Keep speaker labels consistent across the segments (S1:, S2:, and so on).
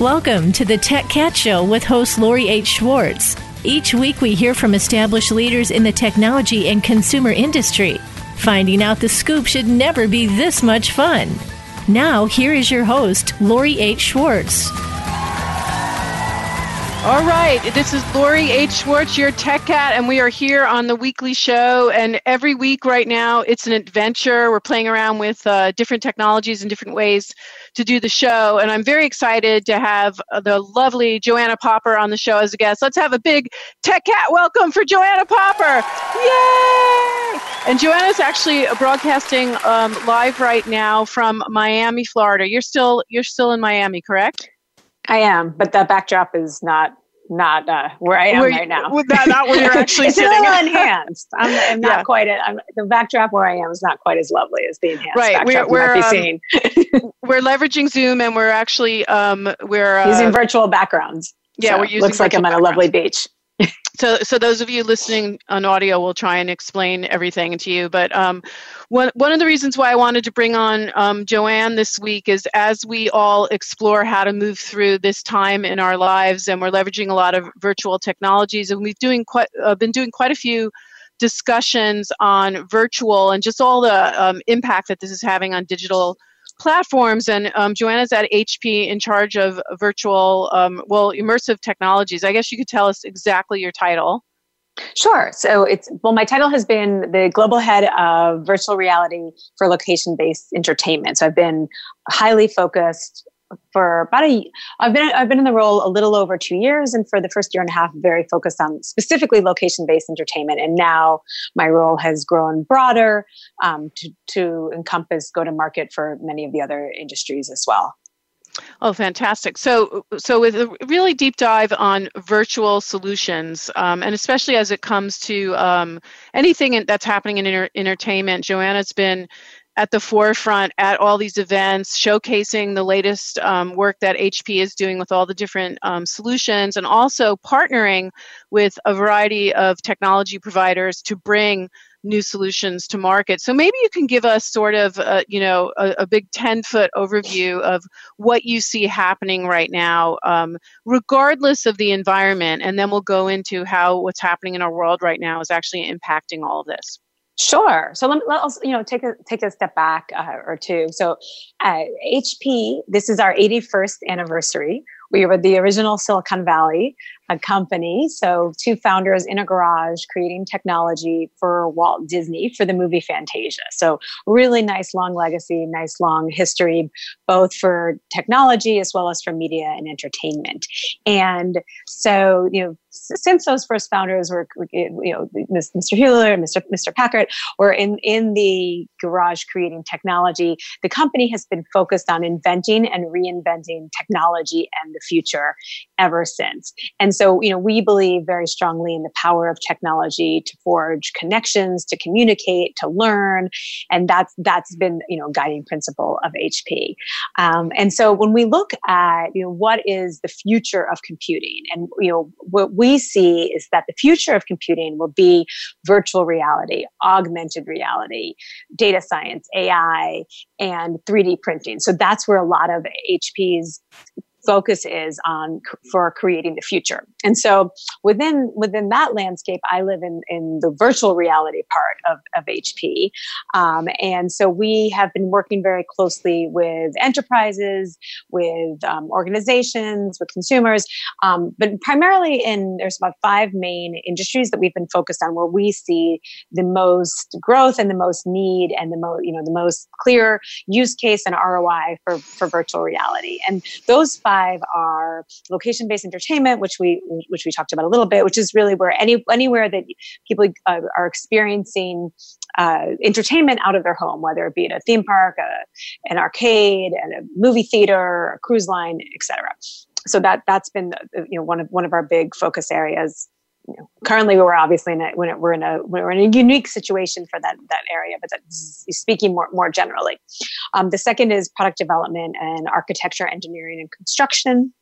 S1: Welcome to the Tech Cat Show with host Lori H. Schwartz. Each week we hear from established leaders in the technology and consumer industry. Finding out the scoop should never be this much fun. Now, here is your host, Lori H. Schwartz.
S2: All right, this is Lori H. Schwartz, your tech cat, and we are here on the weekly show. And every week right now, it's an adventure. We're playing around with uh, different technologies and different ways to do the show. And I'm very excited to have uh, the lovely Joanna Popper on the show as a guest. Let's have a big tech cat welcome for Joanna Popper. Yay! And Joanna's actually broadcasting um, live right now from Miami, Florida. You're still you're still in Miami, correct?
S3: I am, but the backdrop is not not uh, where I am where right now.
S2: Not, not where you're actually
S3: it's
S2: sitting.
S3: It's a little enhanced. I'm, I'm not yeah. quite. I'm, the backdrop where I am is not quite as lovely as the enhanced
S2: right. we're, we're,
S3: um,
S2: we're leveraging Zoom, and we're actually um, we're uh,
S3: using virtual backgrounds.
S2: Yeah,
S3: so
S2: we're using.
S3: Looks like I'm on a lovely beach
S2: so so those of you listening on audio will try and explain everything to you but um, one, one of the reasons why i wanted to bring on um, Joanna this week is as we all explore how to move through this time in our lives and we're leveraging a lot of virtual technologies and we've doing quite uh, been doing quite a few discussions on virtual and just all the um, impact that this is having on digital platforms. And um, Joanna's at HP in charge of virtual, um, well, immersive technologies. I guess you could tell us exactly your title.
S3: Sure. So it's, well, my title has been the global head of virtual reality for location based entertainment. So I've been highly focused for about a I've been I've been in the role a little over two years, and for the first year and a half, very focused on specifically location based entertainment. And now my role has grown broader um, to to encompass go to market for many of the other industries as well.
S2: Oh, fantastic! So, so with a really deep dive on virtual solutions, um, and especially as it comes to um, anything that's happening in inter- entertainment, Joanna's been at the forefront at all these events, showcasing the latest um, work that HP is doing with all the different um, solutions, and also partnering with a variety of technology providers to bring new solutions to market. So maybe you can give us sort of, a, you know, a, a big 10 foot overview of what you see happening right now, um, regardless of the environment, and then we'll go into how what's happening in our world right now is actually impacting all of this.
S3: Sure. So let, let us, you know, take a take a step back uh, or two. So, uh, HP. This is our 81st anniversary. We were the original Silicon Valley a company. So two founders in a garage creating technology for Walt Disney for the movie Fantasia. So really nice long legacy, nice long history, both for technology as well as for media and entertainment. And so, you know, since those first founders were, you know, Mr. Hewlett and Mr. Mr. Packard were in, in the garage creating technology, the company has been focused on inventing and reinventing technology and the future ever since. And so, you know, we believe very strongly in the power of technology to forge connections, to communicate, to learn. And that's, that's been, you know, guiding principle of HP. Um, and so when we look at, you know, what is the future of computing and, you know, what we see is that the future of computing will be virtual reality, augmented reality, data science, AI, and 3D printing. So that's where a lot of HP's focus is on for creating the future. And so within within that landscape, I live in in the virtual reality part of, of HP, um, and so we have been working very closely with enterprises, with um, organizations, with consumers, um, but primarily in there's about five main industries that we've been focused on where we see the most growth and the most need and the most you know the most clear use case and ROI for for virtual reality. And those five five are location based entertainment, which we which we talked about a little bit, which is really where any anywhere that people uh, are experiencing uh, entertainment out of their home, whether it be at a theme park, a, an arcade, and a movie theater, a cruise line, etc. So that that's been you know one of one of our big focus areas you know, currently we're obviously in a, when we're in a we're in a unique situation for that that area, but that's speaking more more generally. Um, the second is product development and architecture, engineering, and construction.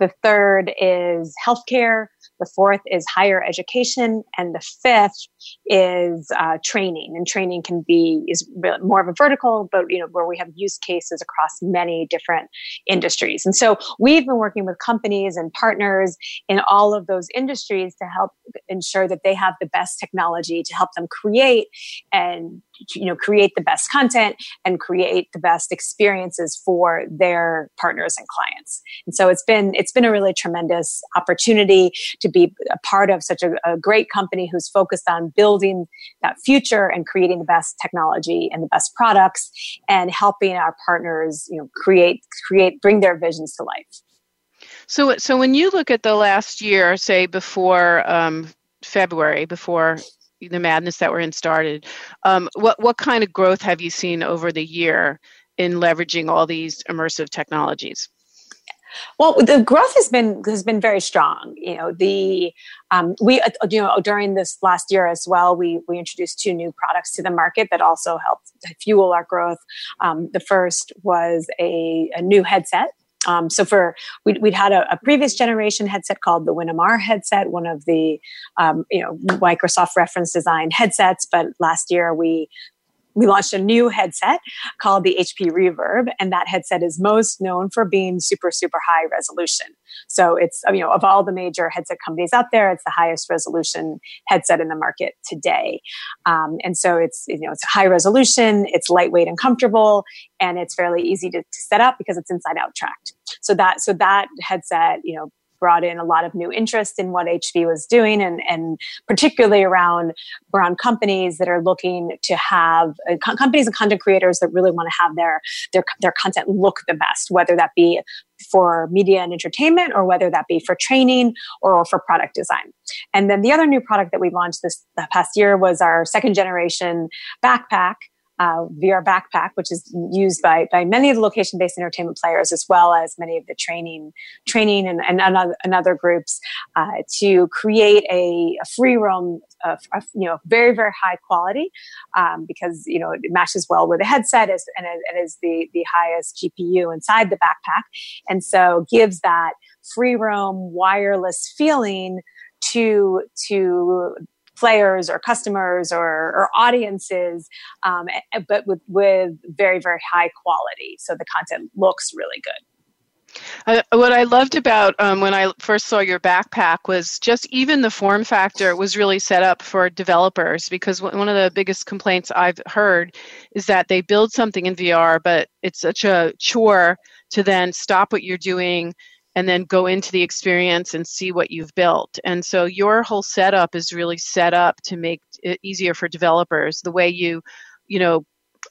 S3: The third is healthcare. The fourth is higher education, and the fifth is uh, training, and training can be is more of a vertical, but you know where we have use cases across many different industries. And so we've been working with companies and partners in all of those industries to help ensure that they have the best technology to help them create and you know create the best content and create the best experiences for their partners and clients and so it's been it's been a really tremendous opportunity to be a part of such a, a great company who's focused on building that future and creating the best technology and the best products and helping our partners you know create create bring their visions to life
S2: so so when you look at the last year say before um, february before the madness that we're in started. Um, what what kind of growth have you seen over the year in leveraging all these immersive technologies?
S3: Well, the growth has been has been very strong. You know, the um, we you know during this last year as well, we we introduced two new products to the market that also helped fuel our growth. Um, the first was a, a new headset um, so for we'd, we'd had a, a, previous generation headset called the Winamar headset, one of the um, you know Microsoft reference design headsets. But last year we we launched a new headset called the HP Reverb, and that headset is most known for being super, super high resolution. So it's, you know, of all the major headset companies out there, it's the highest resolution headset in the market today. Um, and so it's, you know, it's high resolution, it's lightweight and comfortable, and it's fairly easy to, to set up because it's inside out tracked. So that, so that headset, you know, brought in a lot of new interest in what HP was doing, and, and particularly around around companies that are looking to have uh, co- companies and content creators that really want to have their their their content look the best, whether that be for media and entertainment or whether that be for training or for product design. And then the other new product that we launched this past year was our second generation backpack uh, VR backpack, which is used by, by many of the location-based entertainment players, as well as many of the training, training and, and, and other groups, uh, to create a, a free roam of, of, you know very very high quality, um, because you know it matches well with the headset as, and it is the the highest GPU inside the backpack, and so gives that free roam wireless feeling to to players or customers or, or audiences, um, but with, with very, very high quality. So the content looks really good.
S2: Uh, what I loved about um, when I first saw your backpack was just even the form factor was really set up for developers because one of the biggest complaints I've heard is that they build something in VR, but it's such a chore to then stop what you're doing, and then go into the experience and see what you've built. And so your whole setup is really set up to make it easier for developers. The way you, you know,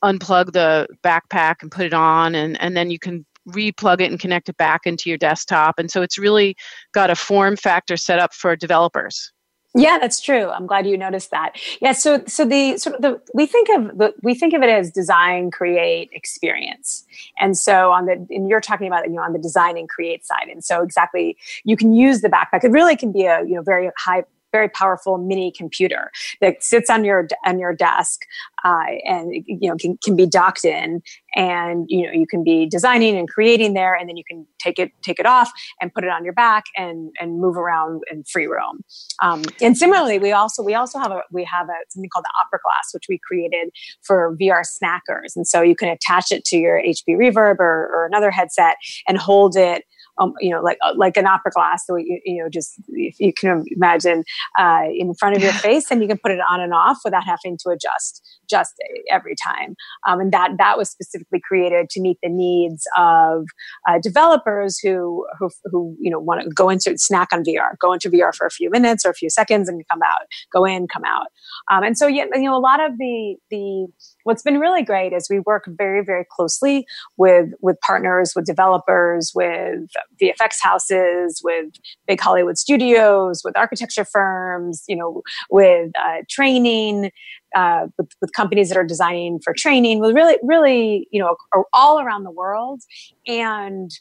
S2: unplug the backpack and put it on, and, and then you can replug it and connect it back into your desktop. And so it's really got a form factor set up for developers.
S3: Yeah, that's true. I'm glad you noticed that. Yeah, so so the sort of the we think of the we think of it as design, create, experience. And so on the and you're talking about you know on the design and create side. And so exactly you can use the backpack. It really can be a you know very high very powerful mini computer that sits on your on your desk uh, and you know can, can be docked in. And you know you can be designing and creating there and then you can take it take it off and put it on your back and and move around in free roam. Um, and similarly we also we also have a we have a something called the opera glass which we created for vr snackers. And so you can attach it to your hp reverb or, or another headset and hold it um, you know, like uh, like an opera glass. So you, you know, just if you can imagine uh, in front of your face, and you can put it on and off without having to adjust just every time. Um, and that that was specifically created to meet the needs of uh, developers who who who you know want to go into snack on VR, go into VR for a few minutes or a few seconds, and come out, go in, come out. Um, and so yeah, you know, a lot of the the what's been really great is we work very very closely with with partners with developers with vfx houses with big hollywood studios with architecture firms you know with uh, training uh, with, with companies that are designing for training with really really you know all around the world and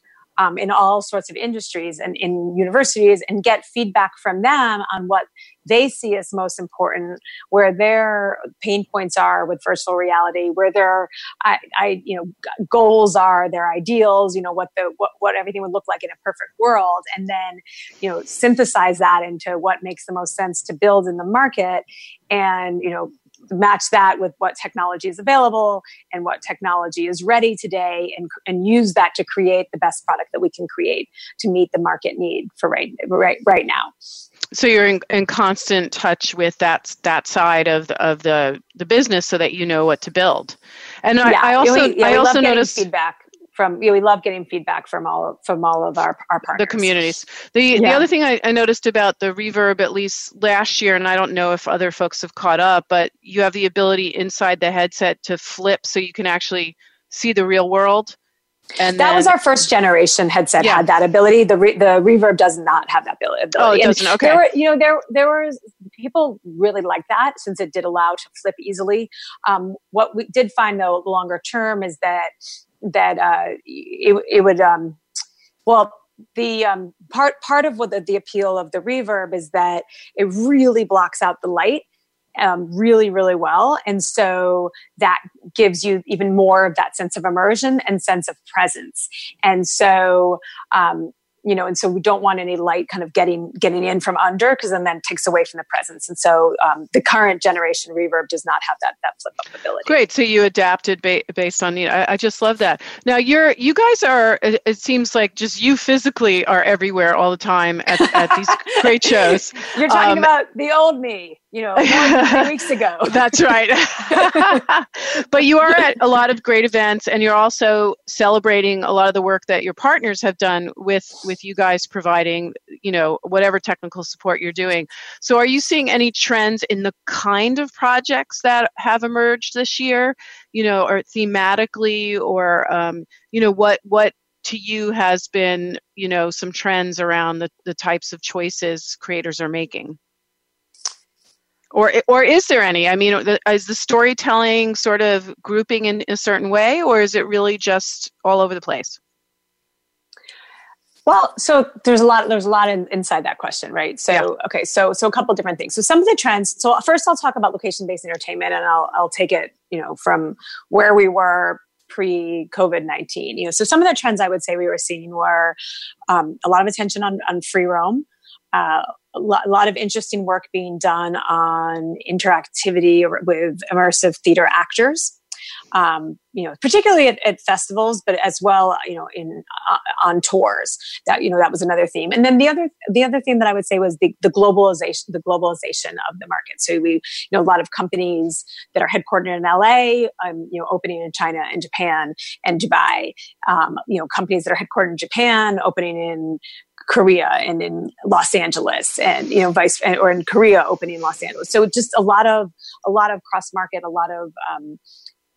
S3: um, in all sorts of industries and in universities and get feedback from them on what they see as most important, where their pain points are with virtual reality, where their I, I you know goals are, their ideals, you know what the what, what everything would look like in a perfect world, and then you know synthesize that into what makes the most sense to build in the market, and you know match that with what technology is available and what technology is ready today and, and use that to create the best product that we can create to meet the market need for right right right now.
S2: So you're in, in constant touch with that that side of the, of the the business so that you know what to build. And yeah, I, I also
S3: yeah,
S2: I also noticed
S3: feedback from you know, we love getting feedback from all from all of our our partners.
S2: The communities. The yeah. the other thing I, I noticed about the reverb, at least last year, and I don't know if other folks have caught up, but you have the ability inside the headset to flip so you can actually see the real world.
S3: And that then, was our first generation headset yeah. had that ability. The re, the reverb does not have that ability.
S2: Oh, it doesn't. Okay.
S3: There were, you know, there there was people really like that since it did allow to flip easily. Um, what we did find though, longer term, is that that uh, it, it would um, well the um, part part of what the, the, appeal of the reverb is that it really blocks out the light um, really really well. And so that gives you even more of that sense of immersion and sense of presence. And so um, you know, and so we don't want any light kind of getting getting in from under because then then takes away from the presence. And so um, the current generation reverb does not have that that flip up ability.
S2: Great. So you adapted ba- based on need. I, I, just love that. Now you're you guys are. It, it, seems like just you physically are everywhere all the time at, at these great shows.
S3: You're talking um, about the old me you know, weeks ago.
S2: That's right. but you are at a lot of great events, and you're also celebrating a lot of the work that your partners have done with with you guys providing, you know, whatever technical support you're doing. So, are you seeing any trends in the kind of projects that have emerged this year? You know, or thematically, or um, you know, what what to you has been, you know, some trends around the, the types of choices creators are making? Or or is there any i mean is the storytelling sort of grouping in a certain way or is it really just all over the place
S3: well so there's a lot there's a lot in, inside that question right so yeah. okay so so a couple different things so some of the trends so first i'll talk about location based entertainment and i'll i'll take it you know from where we were pre COVID 19. You know, so some of the trends I would say we were seeing were um, a lot of attention on, on free roam, uh, a lot of interesting work being done on interactivity with immersive theater actors. Um, you know, particularly at, at, festivals, but as well, you know, in uh, on tours. That you know, that was another theme. And then the other the other theme that I would say was the, the globalization the globalization of the market. So we you know a lot of companies that are headquartered in LA, um, you know, opening in China and Japan and Dubai. Um, you know, companies that are headquartered in Japan, opening in Korea and in Los Angeles and you know vice or in Korea opening in Los Angeles. So just a lot of a lot of cross market, a lot of um,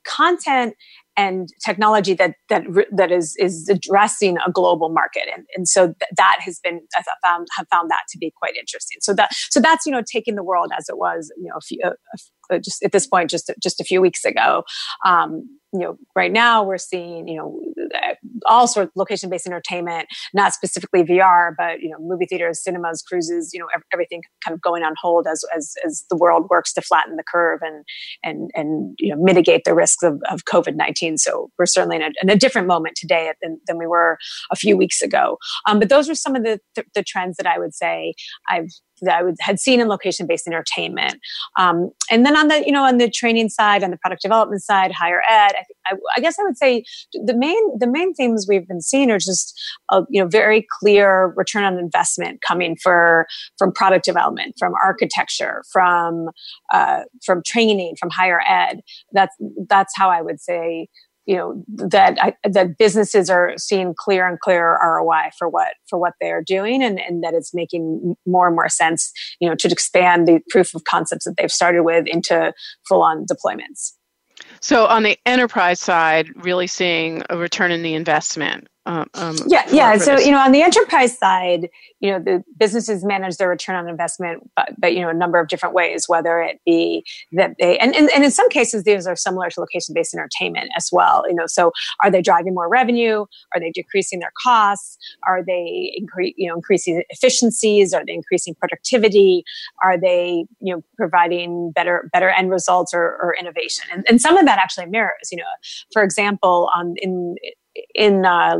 S3: content and technology that that that is is addressing a global market. And and so th- that has been I found have found that to be quite interesting. So that so that's you know taking the world as it was you know a few, a, a, just at this point just just a few weeks ago. Um, you know, right now we're seeing, you know, all sorts of location based entertainment, not specifically VR, but, you know, movie theaters, cinemas, cruises, you know, everything kind of going on hold as, as, as the world works to flatten the curve and, and, and, you know, mitigate the risks of, of COVID-19. So we're certainly in a, in a different moment today than, than we were a few weeks ago. Um, but those are some of the, the, the trends that I would say I've that I would, had seen in location based entertainment. Um, and then on the, you know, on the training side, on the product development side, higher ed, I, I, I guess I would say the main, the main themes we've been seeing are just, a, you know, very clear return on investment coming for, from product development, from architecture, from, uh, from training, from higher ed. That's, that's how I would say you know that I, that businesses are seeing clear and clear ROI for what for what they are doing, and, and that it's making more and more sense, you know, to expand the proof of concepts that they've started with into full on deployments.
S2: So on the enterprise side, really seeing a return in the investment Um, um,
S3: yeah, yeah. So you know, on the enterprise side, you know, the businesses manage their return on investment, but, but you know, a number of different ways. Whether it be that they, and, and, and in some cases, these are similar to location-based entertainment as well. You know, so are they driving more revenue? Are they decreasing their costs? Are they incre- you know increasing efficiencies? Are they increasing productivity? Are they you know providing better better end results or, or innovation? And, and some of that actually mirrors. You know, for example, on in in uh,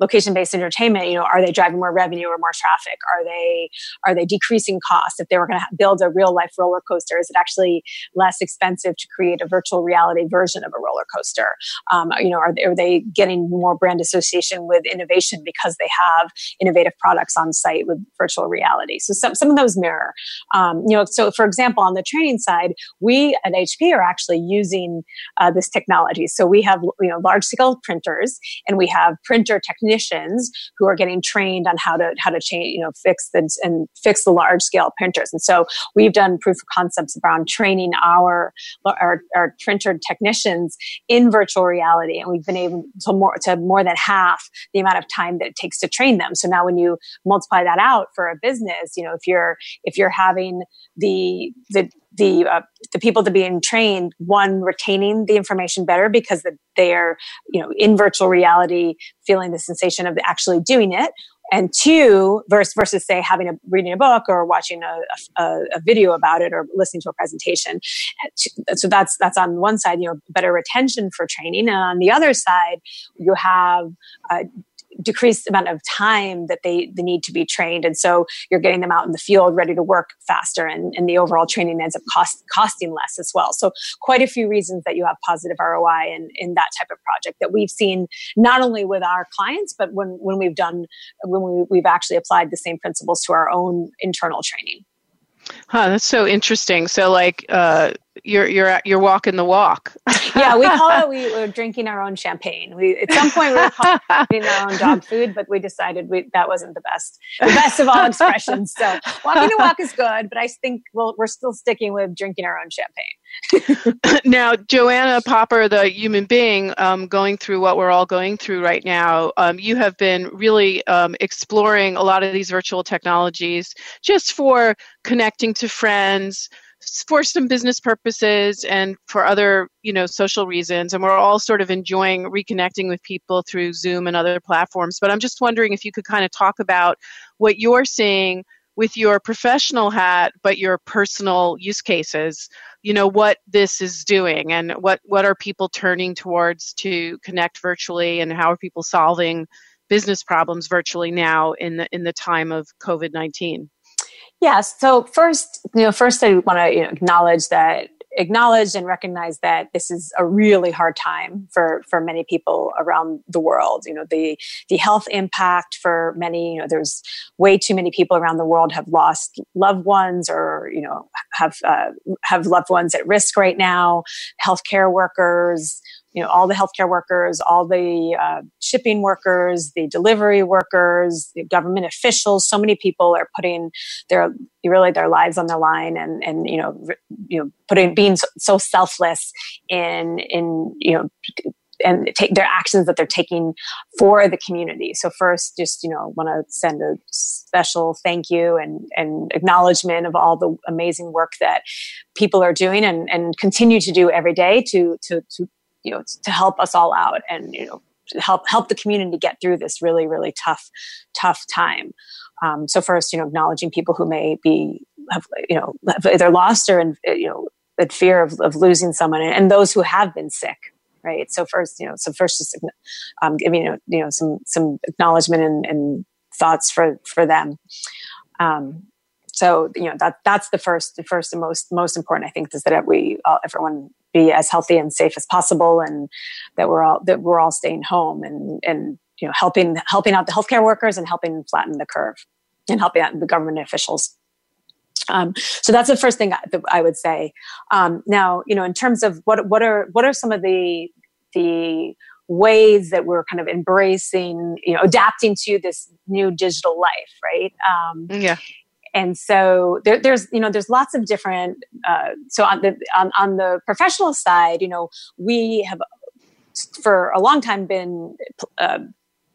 S3: location based entertainment you know are they driving more revenue or more traffic? Are they are they decreasing costs? If they were going to build a real life roller coaster is it actually less expensive to create a virtual reality version of a roller coaster? Um, you know are they, are they getting more brand association with innovation because they have innovative products on site with virtual reality? So some, some of those mirror. Um, you know so for example on the training side we at hp are actually using uh, this technology. So we have you know large scale printers and we have printer technology technicians who are getting trained on how to how to change you know fix the and fix the large scale printers. And so we've done proof of concepts around training our our, our printer technicians in virtual reality. And we've been able to more to more than half the amount of time that it takes to train them. So now when you multiply that out for a business you know if you're if you're having the the the uh, the people to being trained one retaining the information better because they are you know in virtual reality feeling the sensation of actually doing it. And two versus versus say having a reading a book or watching a, a, a, video about it or listening to a presentation. So that's that's on one side you know better retention for training. And on the other side you have uh, decreased amount of time that they, they need to be trained. And so you're getting them out in the field ready to work faster and, and the overall training ends up cost, costing less as well. So quite a few reasons that you have positive ROI in, in that type of project that we've seen not only with our clients, but when, when we've done, when we, we've actually applied the same principles to our own internal training.
S2: Huh, that's so interesting. So, like, uh, you're you're you're walking the walk.
S3: yeah, we call it we, are drinking our own champagne. We at some point we were calling our own dog food, but we decided we, that wasn't the best the best of all expressions. So, walking the walk is good, but I think we'll, we're still sticking with drinking our own champagne.
S2: Now, Joanna Popper, the human being, um, going through what we're all going through right now, um, you have been really um, exploring a lot of these virtual technologies just for connecting to friends for some business purposes and for other you know social reasons. And we're all sort of enjoying reconnecting with people through zoom and other platforms. But i'm just wondering if you could kind of talk about what you're seeing with your professional hat but your personal use cases you know what this is doing and what what are people turning towards to connect virtually and how are people solving business problems virtually now in the in the time of covid-19
S3: Yes. So first, you know, first I want to you know, acknowledge that acknowledge and recognize that this is a really hard time for for many people around the world. You know the the health impact for many you know there's way too many people around the world have lost loved ones or you know have uh, have loved ones at risk right now. Healthcare workers you know all the healthcare workers all the uh, shipping workers the delivery workers the government officials so many people are putting their really their lives on the line and and you know you know putting being so, so selfless in in you know and take their actions that they're taking for the community. So first, just you know, want to send a special thank you and and acknowledgement of all the amazing work that people are doing and and continue to do every day to to to you know to help us all out and you know help help the community get through this really really tough tough time. Um, so first you know acknowledging people who may be have you know have either lost or in you know in fear of, of losing someone and, those who have been sick right? So first you know so first just um, giving you know, you know some some acknowledgement and, and thoughts for for them. Um, so you know that that's the first the first and most most important i think is that we all, everyone be as healthy and safe as possible and that we're all that we're all staying home and and you know helping helping out the healthcare workers and helping flatten the curve and helping out the government officials um, so that's the first thing that I would say. Um, now, you know, in terms of what what are what are some of the the ways that we're kind of embracing, you know, adapting to this new digital life, right? Um,
S2: yeah
S3: and so there, there's you know there's lots of different uh, so on the on, on the professional side you know we have for a long time been uh,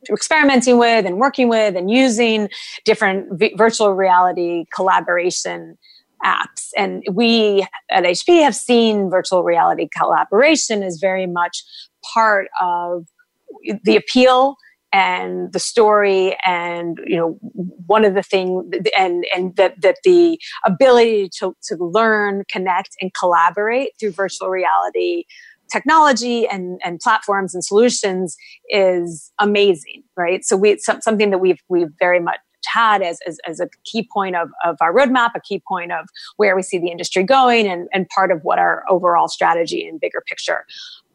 S3: experimenting with and working with and using different v- virtual reality collaboration apps. And we at HP have seen virtual reality collaboration as very much part of the appeal and the story and you know one of the things and and that that the ability to to learn connect and collaborate through virtual reality technology and and platforms and solutions is amazing right so we it's something that we've we've very much had as, as, as, a key point of, of our roadmap, a key point of where we see the industry going, and, and part of what our overall strategy and bigger picture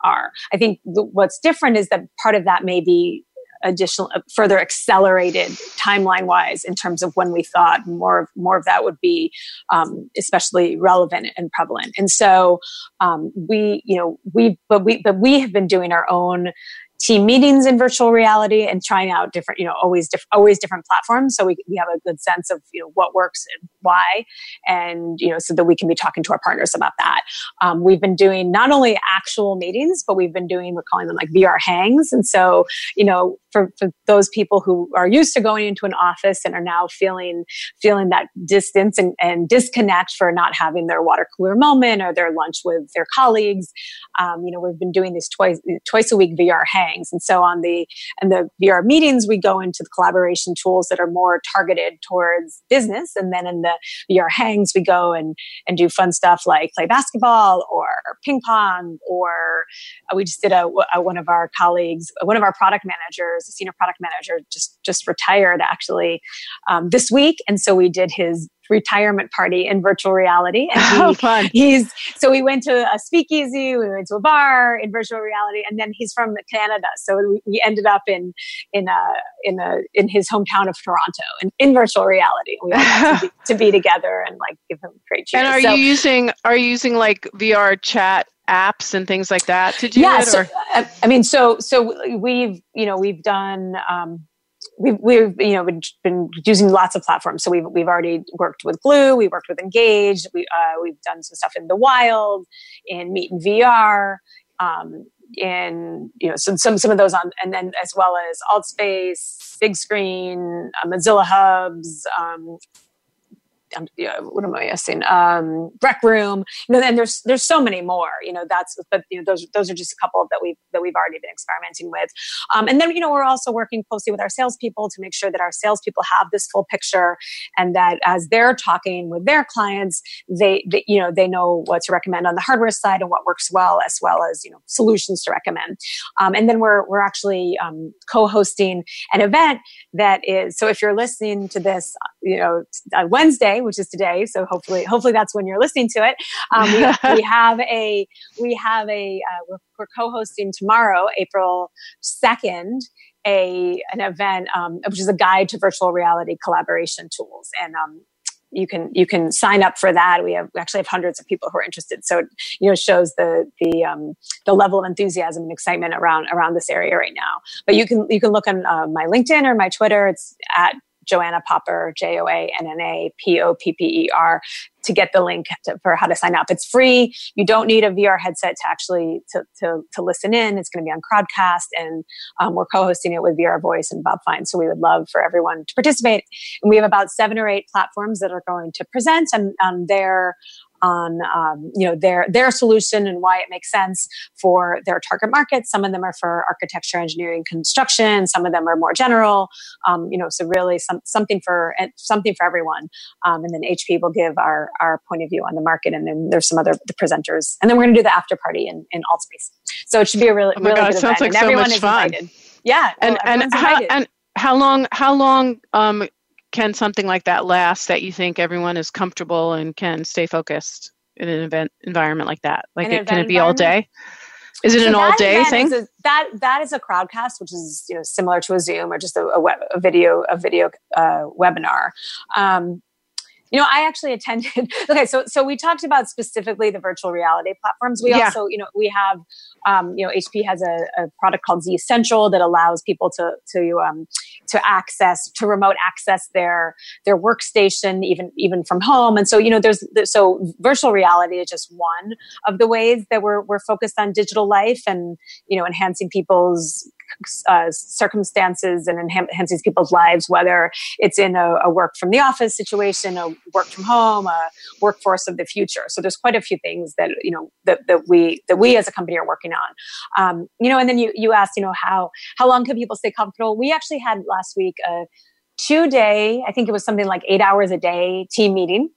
S3: are. I think the, what's different is that part of that may be additional uh, further accelerated timeline wise in terms of when we thought more of more of that would be um, especially relevant and prevalent. And so um, we you know we but we but we have been doing our own team meetings in virtual reality and trying out different, you know, always different, always different platforms. So we, we have a good sense of, you know, what works and why. And, you know, so that we can be talking to our partners about that. Um, we've been doing not only actual meetings, but we've been doing, we're calling them like VR hangs. And so, you know, for, for those people who are used to going into an office and are now feeling, feeling that distance and, and disconnect for not having their water cooler moment or their lunch with their colleagues. Um, you know, we've been doing these twice, twice a week VR hangs And so on the and the VR meetings, we go into the collaboration tools that are more targeted towards business. And then in the VR hangs, we go and and do fun stuff like play basketball or ping pong. Or uh, we just did a, a one of our colleagues, one of our product managers, a senior product manager, just just retired actually um, this week, and so we did his retirement party in virtual reality.
S2: And he, oh, fun.
S3: he's so we went to a speakeasy, we went to a bar in virtual reality, and then he's from Canada, so we, we ended up in in a in a in his hometown of Toronto in, in virtual reality. We had to, be, to be together and like give him great cheers.
S2: And are so, you using are you using like VR chat apps and things like that to do
S3: yeah,
S2: it?
S3: So, I mean, so so we've you know we've done. Um, we've, we've you know been, using lots of platforms. So we've we've already worked with Glue, we worked with Engage, we uh, we've done some stuff in the wild, in MeetinVR, um, in you know some some some of those on, and then as well as AltSpace, Bigscreen, uh, Mozilla Hubs, um, what am I missing? Um, rec room, you know, and there's there's so many more, you know. That's but you know those those are just a couple that we've that we've already been experimenting with, um, and then you know we're also working closely with our salespeople to make sure that our salespeople have this full picture, and that as they're talking with their clients, they, they you know they know what to recommend on the hardware side and what works well, as well as you know solutions to recommend, um, and then we're we're actually um, co-hosting an event that is so if you're listening to this, you know, Wednesday which is today. So hopefully, hopefully that's when you're listening to it. Um, we, we, have a we have a uh, we're, we're, co-hosting tomorrow, April second, a an event um, which is a guide to virtual reality collaboration tools and. Um, you can you can sign up for that. We have we actually have hundreds of people who are interested. So it, you know shows the the um, the level of enthusiasm and excitement around around this area right now. But you can you can look on uh, my LinkedIn or my Twitter. It's at Joanna Popper, J O A N N A P O P P E R, to get the link to, for how to sign up. It's free. You don't need a VR headset to actually to, to, to listen in. It's going to be on Crowdcast, and um, we're co-hosting it with VR Voice and Bob Fine. So we would love for everyone to participate. And we have about seven or eight platforms that are going to present on, on their on um, you know their their solution and why it makes sense for their target market. Some of them are for architecture, engineering, construction. Some of them are more general. Um, you know, so really some, something for something for everyone. Um, and then HP will give our our point of view on the market, and then there's some other the presenters, and then we're going to do the after party in in Altspace. So it should be a really
S2: oh
S3: really
S2: God,
S3: good
S2: event,
S3: like
S2: and everyone
S3: is
S2: fun.
S3: invited. Yeah,
S2: and well, and how, and how long how long um, can something like that last that you think everyone is comfortable and can stay focused in an event environment like that? Like, it, can it be all day? Is it so an all day thing?
S3: A, that that is a crowdcast, which is you know similar to a Zoom or just a, a, web, a video a video uh, webinar. Um, you know, I actually attended. Okay, so so we talked about specifically the virtual reality platforms. We yeah. also, you know, we have, um, you know, HP has a, a, product called ZCentral that allows people to to um, to access to remote access their their workstation even even from home. And so, you know, there's so virtual reality is just one of the ways that we're we're focused on digital life and you know enhancing people's uh, circumstances and enhances people's lives, whether it's in a, a, work from the office situation, a work from home, a workforce of the future. So there's quite a few things that you know that, that we that we as a company are working on. Um, you know, and then you you asked, you know, how how long can people stay comfortable? We actually had last week a two day, I think it was something like eight hours a day team meeting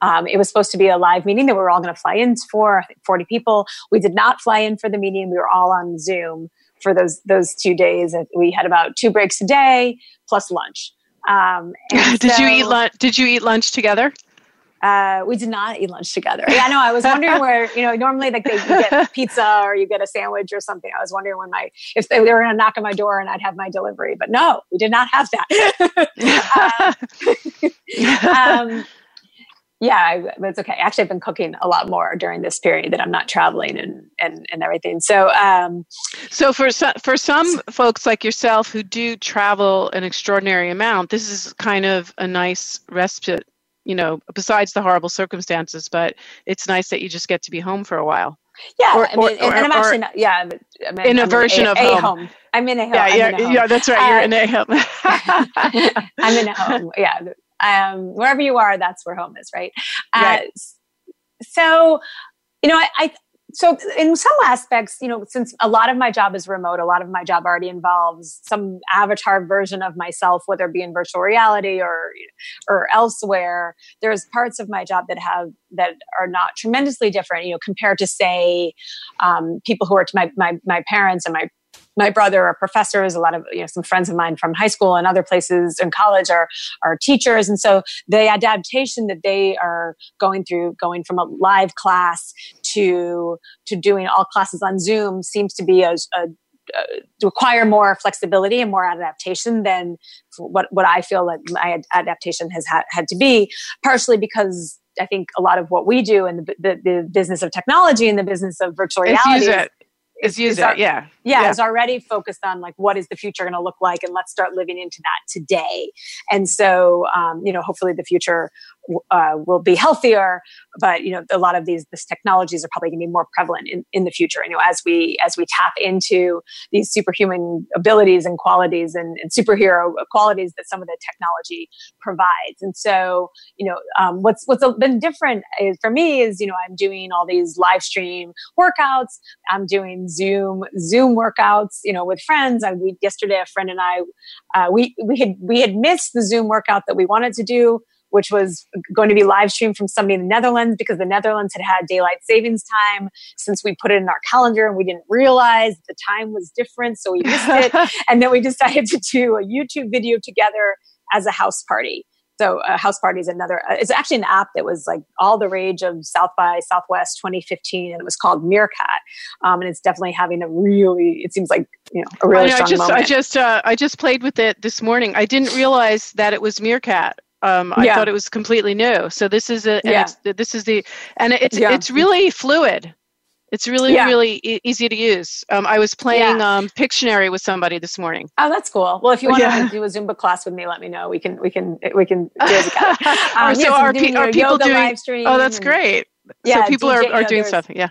S3: um, it was supposed to be a live meeting that we were all going to fly in for, 40 people. We did not fly in for the meeting. We were all on Zoom for those those two days. We had about two breaks a day plus lunch. Um,
S2: did so, you eat lunch? Did you eat lunch together?
S3: Uh, we did not eat lunch together. Yeah, no, I was wondering where, you know, normally like they, get pizza or you get a sandwich or something. I was wondering when my, if they, they were going to knock on my door and I'd have my delivery, but no, we did not have that. um, um, yeah, it's okay. Actually, I've been cooking a lot more during this period that I'm not traveling and and, and everything. So, um,
S2: so for some, for some folks like yourself who do travel an extraordinary amount, this is kind of a nice respite. You know, besides the horrible circumstances, but it's nice that you just get to be home for a while.
S3: Yeah, or, I mean, or, and, and I'm actually not, yeah, I'm,
S2: in a I'm version a, of
S3: a
S2: home.
S3: home. I'm in a home.
S2: Yeah, yeah, yeah. That's right. You're uh, in a home.
S3: I'm in a home. Yeah, um, wherever you are, that's where home is, right? Uh, right. Uh, so, you know, I, I so in some aspects you know since a lot of my job is remote a lot of my job already involves some avatar version of myself whether it be in virtual reality or or elsewhere there's parts of my job that have that are not tremendously different you know compared to say um, people who are to my, my my parents and my my brother are professors. A lot of you know some friends of mine from high school and other places in college are are teachers. And so the adaptation that they are going through going from a live class to to doing all classes on zoom seems to be a, a uh, require more flexibility and more adaptation than what, what I feel like my adaptation has had, had to be, partially because I think a lot of what we do in the, the, the business of technology and the business of virtual reality is,
S2: is use it, yeah
S3: yeah, yeah. is already focused on like what is the future going to look like and let's start living into that today and so um, you know hopefully the future uh, will be healthier but you know a lot of these these technologies are probably going to be more prevalent in, in the future. You know as we as we tap into these superhuman abilities and qualities and, and superhero qualities that some of the technology provides. And so you know um, what's what's been different is, for me is you know i'm doing all these live stream workouts. I'm doing zoom zoom workouts, you know, with friends. I, we, yesterday, a friend and I, uh, we, we had, we had missed the Zoom workout that we wanted to do, which was going to be live streamed from somebody in the Netherlands because the Netherlands had had daylight savings time since we put it in our calendar and we didn't realize the time was different. So we missed it. and then we decided to do a YouTube video together as a house party. So uh, House Party is another. Uh, it's actually an app that was like all the rage of South by Southwest 2015, and it was called Meerkat. Um, and it's definitely having a really. It seems like you know a really
S2: I,
S3: strong
S2: I just,
S3: moment.
S2: I just uh, I just played with it this morning. I didn't realize that it was Meerkat. Um, I yeah. thought it was completely new. So this is a yeah. this is the and it's yeah. it's really fluid. It's really, really e- easy to use. Um, I was playing um, Pictionary with somebody this morning.
S3: Oh, that's cool. Well, if you want to do a Zumba class with me, let me know. We can, we can, we can do it together.
S2: Um, so are, pe- are people doing? Oh, that's great. Yeah, so people DJ, are, are doing stuff. Yeah.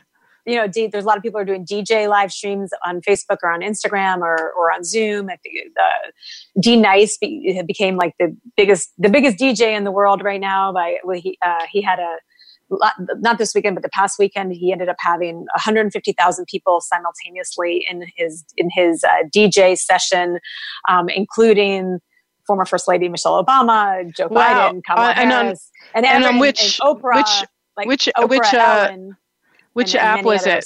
S3: You know, D, there's a lot of people are doing DJ live streams on Facebook or on Instagram or, or on Zoom. I think the D Nice be, became like the biggest the biggest DJ in the world right now. By well, he uh, he had a not this weekend, but the past weekend, he ended up having 150,000 people simultaneously in his in his uh, DJ session, um, including former First Lady Michelle Obama, Joe wow. Biden, Kamala uh, and Harris,
S2: on, and, and, and which and Oprah,
S3: which
S2: like which Oprah, which uh, Ellen, which app was it?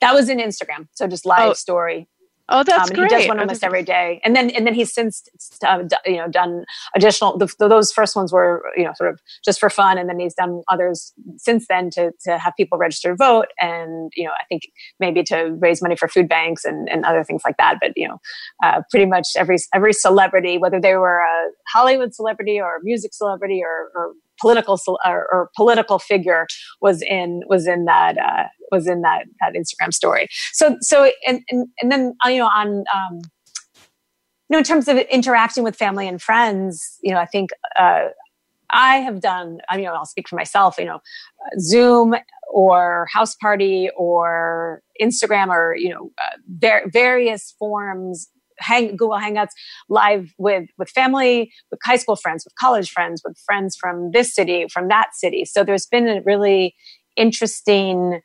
S3: That was in Instagram, so just live oh. story.
S2: Oh, that's um,
S3: great. He does one almost every day, and then and then he's since uh, you know done additional. The, those first ones were you know sort of just for fun, and then he's done others since then to to have people register to vote, and you know I think maybe to raise money for food banks and, and other things like that. But you know, uh, pretty much every every celebrity, whether they were a Hollywood celebrity or a music celebrity or, or political or, or, political figure was in was in that uh, was in that that Instagram story. So so and and, and then uh, you know on um, you know in terms of interacting with family and friends, you know I think uh, I have done. I mean, I'll speak for myself. You know, Zoom or house party or Instagram or you know uh, ver- various forms hang Google Hangouts live with with family, with high school friends, with college friends, with friends from this city, from that city. So there's been a really interesting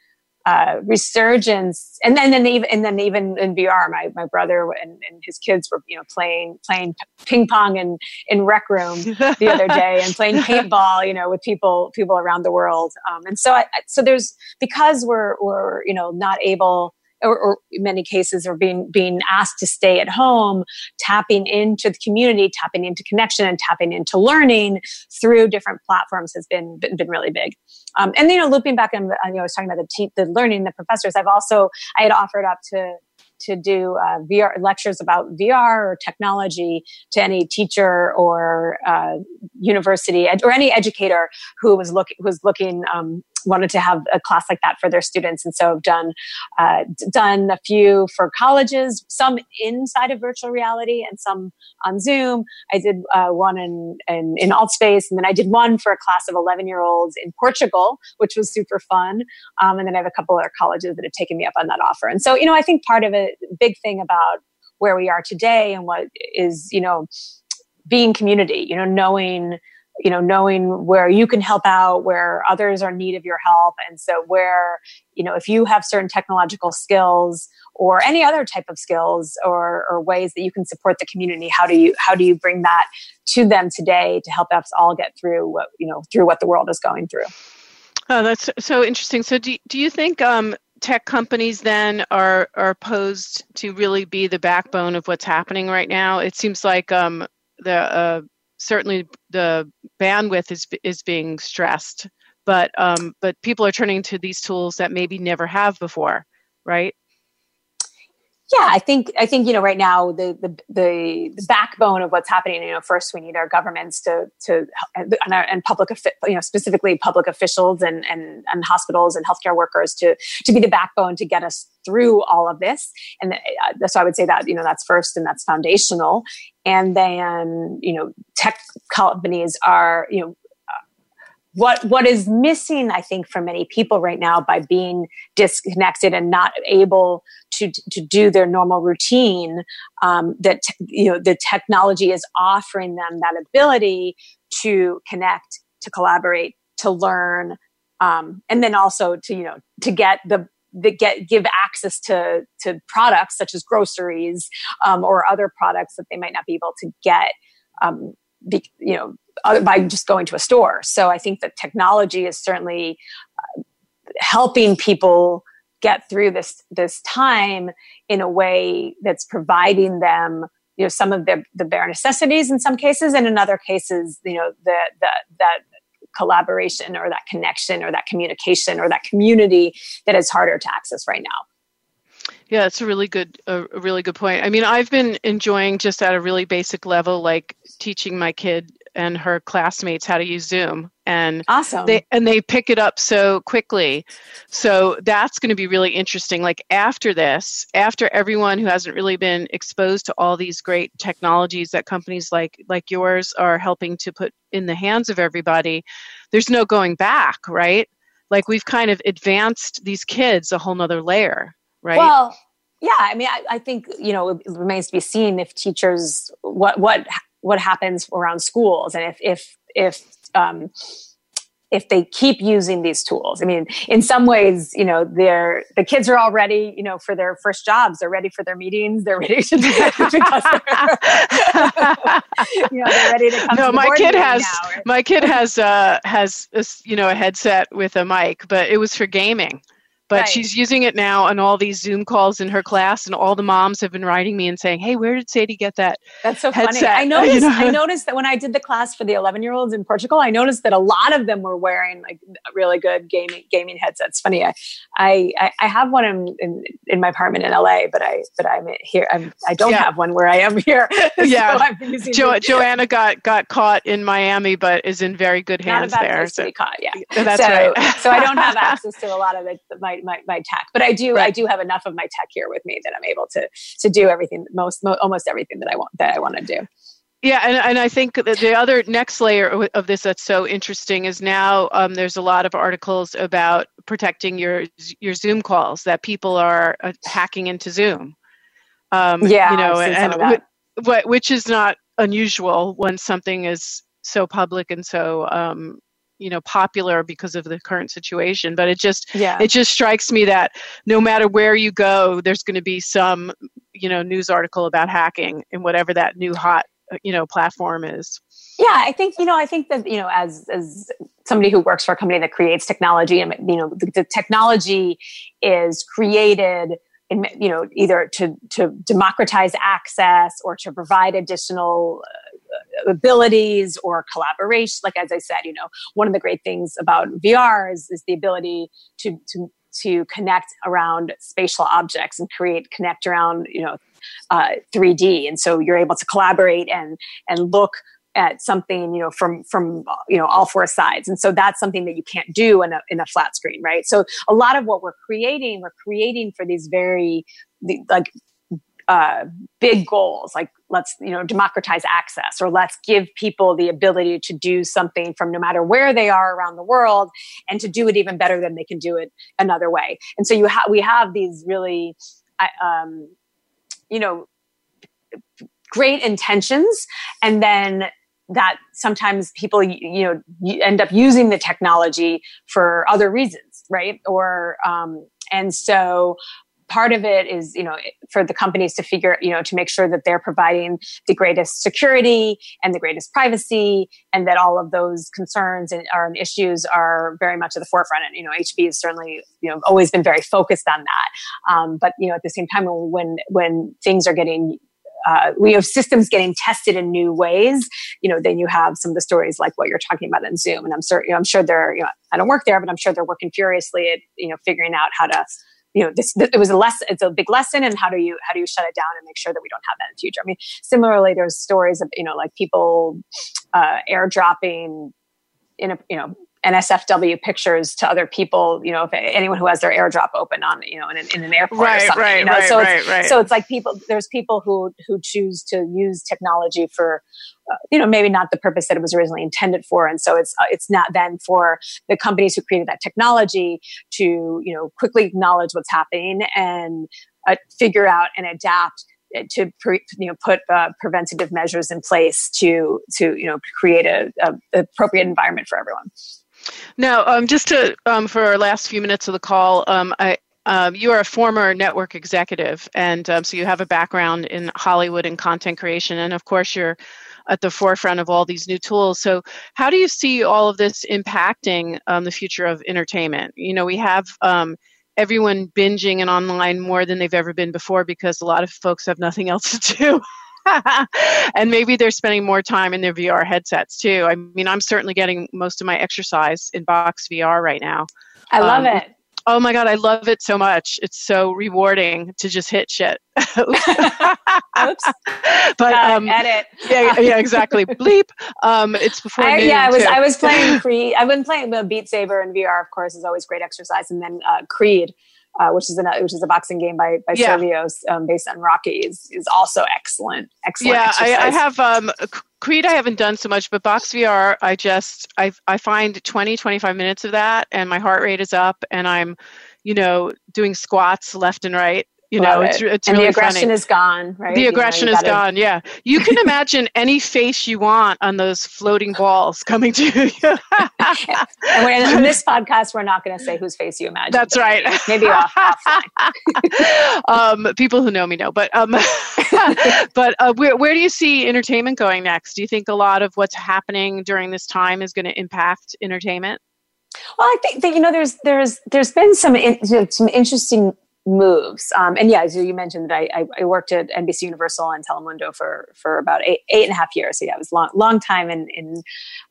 S3: uh, resurgence, and then and then even and then even in VR, my my brother and, and his kids were you know playing playing ping pong in in rec room the other day and playing paintball, you know, with people people around the world. Um, and so I, so there's because we're we're you know not able or, or, in many cases are being being asked to stay at home tapping into the community tapping into connection and tapping into learning through different platforms has been been, been really big. Um, and you know looping back and you know, i was talking about the, te- the learning the professors i've also i had offered up to to do uh, VR lectures about VR or technology to any teacher or uh, university ed- or any educator who was looking was looking um, wanted to have a class like that for their students, and so I've done uh, done a few for colleges, some inside of virtual reality and some on Zoom. I did uh, one in, in in Altspace, and then I did one for a class of eleven year olds in Portugal, which was super fun. Um, and then I have a couple other colleges that have taken me up on that offer. And so, you know, I think part of a big thing about where we are today and what is, you know, being community, you know, knowing you know knowing where you can help out where others are in need of your help. And so where you know if you have certain technological skills or any other type of skills or, or ways that you can support the community how do you how do you bring that to them today to help us all get through what you know through what the world is going through?
S2: Oh that's so interesting. So do, do you think um, tech companies then are are posed to really be the backbone of what's happening right now? It seems like um, the uh, certainly the bandwidth is is being stressed, but um, but people are turning to these tools that maybe never have before, right?
S3: Yeah, I think I think you know right now the, the the the, backbone of what's happening. You know, first we need our governments to to and, our, and public you know specifically public officials and, and and hospitals and healthcare workers to to be the backbone to get us through all of this. And uh, so I would say that you know that's first and that's foundational. And then you know tech companies are you know what what is missing i think for many people right now by being disconnected and not able to to do their normal routine um, that you know the technology is offering them that ability to connect to collaborate to learn um, and then also to you know to get the the get give access to to products such as groceries um, or other products that they might not be able to get um, be, you know by just going to a store. So I think that technology is certainly uh, helping people get through this this time in a way that's providing them you know some of the the bare necessities in some cases and in other cases you know the the that collaboration or that connection or that communication or that community that is harder to access right now
S2: yeah, it's a really good a really good point. I mean, I've been enjoying just at a really basic level like teaching my kid and her classmates how to use Zoom and
S3: awesome.
S2: they and they pick it up so quickly. So that's going to be really interesting like after this, after everyone who hasn't really been exposed to all these great technologies that companies like like yours are helping to put in the hands of everybody, there's no going back, right? Like we've kind of advanced these kids a whole nother layer, right?
S3: Well, yeah, I mean, I, I, think you know it remains to be seen if teachers what what what happens around schools and if if if um, if they keep using these tools. I mean, in some ways, you know, they're the kids are all ready, you know, for their first jobs. They're ready for their meetings. They're ready to, because
S2: you know, they're ready to come. No, to my kid has now, my kid has uh has a, you know a headset with a mic, but it was for gaming but right. she's using it now on all these Zoom calls in her class, and all the moms have been writing me and saying, "Hey, where did Sadie get that?"
S3: That's so
S2: headset?
S3: funny. I noticed. You know? I noticed that when I did the class for the 11 year olds in Portugal, I noticed that a lot of them were wearing like really good gaming gaming headsets. Funny, I I, I have one in, in, in my apartment in LA, but I but I'm here. I'm I don't yeah. have one where I am here.
S2: yeah, so jo- Joanna got got caught in Miami, but is in very good hands there.
S3: So. caught, yeah,
S2: that's
S3: so,
S2: right.
S3: so I don't have access to a lot of the, my my, my tech but i do right. i do have enough of my tech here with me that i'm able to to do everything most mo- almost everything that i want that i want to do
S2: Yeah, and, and I think that the other next layer of this that's so interesting is now um, there's a lot of articles about protecting your your Zoom calls that people are uh, hacking into Zoom.
S3: Um, yeah, you know, and,
S2: and which is not unusual when something is so public and so um, you know popular because of the current situation but it just yeah. it just strikes me that no matter where you go there's going to be some you know news article about hacking and whatever that new hot you know platform is
S3: yeah i think you know i think that you know as as somebody who works for a company that creates technology and you know the, the technology is created in, you know either to to democratize access or to provide additional uh, abilities or collaboration like as i said you know one of the great things about vr is, is the ability to to to connect around spatial objects and create connect around you know uh, 3d and so you're able to collaborate and and look at something you know from from you know all four sides. And so that's something that you can't do in a, in a flat screen right? So a lot of what we're creating we're creating for these very like uh, big goals like let's you know democratize access or let's give people the ability to do something from no matter where they are around the world and to do it even better than they can do it another way. And so you have we have these really um, you know great intentions and then that sometimes people you know you end up using the technology for other reasons right? Or um, and so part of it is you know for the companies to figure you know to make sure that they're providing the greatest security and the greatest privacy and that all of those concerns and, issues are very much at the forefront and you know hp has certainly you know always been very focused on that um, but you know at the same time when when things are getting uh, we have systems getting tested in new ways, you know, then you have some of the stories like what you're talking about in Zoom. And I'm sure, you know, I'm sure they're, you know, I don't work there, but I'm sure they're working furiously at, you know, figuring out how to, you know, this, it was a lesson, it's a big lesson. And how do you, how do you shut it down and make sure that we don't have that in the future? I mean, similarly, there's stories of, you know, like people, uh, airdropping in a, you know, NSFW pictures to other people, you know, if anyone who has their airdrop open on, you know, in an, in an airport
S2: right,
S3: or something,
S2: right,
S3: you know,
S2: right,
S3: so
S2: right,
S3: it's,
S2: right.
S3: so it's like people, there's people who, who choose to use technology for, uh, you know, maybe not the purpose that it was originally intended for. And so it's, uh, it's not then for the companies who created that technology to, you know, quickly acknowledge what's happening and uh, figure out and adapt to pre, you know put uh, preventative measures in place to to you know create a, a appropriate environment for everyone.
S2: Now, um, just to um, for our last few minutes of the call, um, I, um, you are a former network executive, and um, so you have a background in Hollywood and content creation, and of course, you're at the forefront of all these new tools. So, how do you see all of this impacting um, the future of entertainment? You know, we have everyone binging and online more than they've ever been before because a lot of folks have nothing else to do. and maybe they're spending more time in their VR headsets too. I mean, I'm certainly getting most of my exercise in Box VR right now.
S3: I love um, it.
S2: Oh my god, I love it so much. It's so rewarding to just hit shit.
S3: Oops. But um, edit.
S2: yeah, yeah, exactly. Bleep. Um, it's before.
S3: I, yeah,
S2: I
S3: was.
S2: Too.
S3: I was playing Creed. I've been playing the Beat Saber in VR. Of course, is always great exercise, and then uh, Creed uh, which is a which is a boxing game by by yeah. Survios um, based on Rocky is is also excellent. Excellent.
S2: Yeah, I, I, have um, Creed. I haven't done so much, but Box VR, I just I I find 20, 25 minutes of that, and my heart rate is up, and I'm you know doing squats left and right you know, it's, it's
S3: and
S2: really
S3: the aggression
S2: funny.
S3: is gone, right?
S2: The aggression
S3: you know,
S2: you is gotta... gone. Yeah, you can imagine any face you want on those floating balls coming to you.
S3: and in this podcast, we're not going to say whose face you imagine.
S2: That's right.
S3: Maybe off, offline.
S2: um, people who know me know, but um, but uh, where where do you see entertainment going next? Do you think a lot of what's happening during this time is going to impact entertainment?
S3: Well, I think that you know there's there's there's been some in, some interesting moves. Um, and yeah, as you mentioned, that I, I, worked at NBC Universal and Telemundo for for about eight eight and a half years. So yeah, it was long long time in in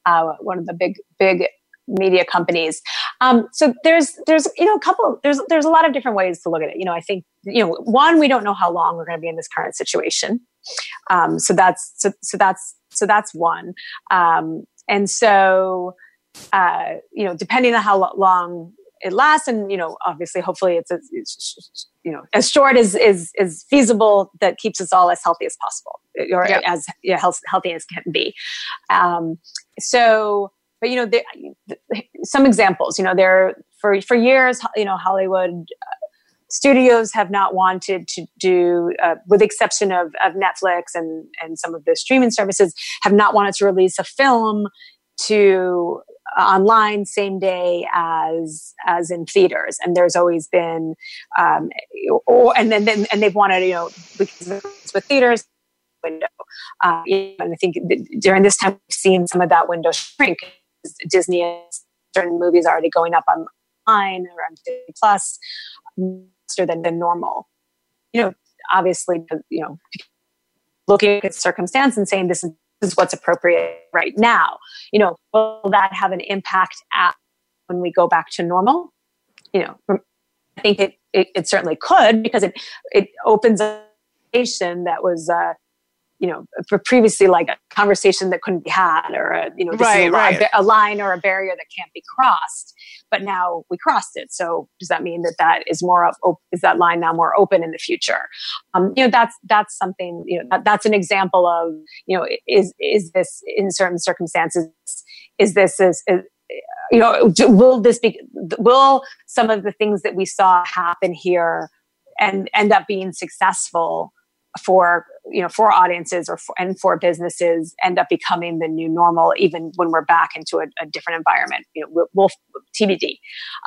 S3: uh, one of the big big media companies. Um, so there's there's you know a couple there's there's a lot of different ways to look at it. You know, I think you know one we don't know how long we're going to be in this current situation. Um, so that's so, so that's so that's one. Um, and so uh, you know, depending on how long it lasts and you know obviously hopefully it's, it's you know as short as is is feasible that keeps us all as healthy as possible or yep. as you know, health, healthy as can be um, so but you know there, some examples you know there for for years you know hollywood uh, studios have not wanted to do uh, with the exception of, of netflix and and some of the streaming services have not wanted to release a film to online same day as as in theaters. And there's always been um or and then, then and they've wanted you know because with theaters window uh, and i think during this time we've seen some of that window shrink disney certain movies already going up online or on disney plus faster than, than normal. You know obviously you know looking at circumstance and saying this is is what's appropriate right now. You know, will that have an impact at when we go back to normal? You know, I think it, it, it certainly could because it, it opens a that was, uh, you know, previously like a conversation that couldn't be had or a, you know,
S2: right,
S3: a,
S2: right.
S3: a, line or a barrier that can't be crossed. But now we crossed it. So does that mean that that is more of, is that line now more open in the future? Um, you know, that's, that's something, you know, that, that's an example of, you know, is, is this in certain circumstances, is this, is, is you know, will this be, will some of the things that we saw happen here and end up being successful for you know for audiences or for, and for businesses end up becoming the new normal even when we're back into a, a different environment you know we'll, we'll tbd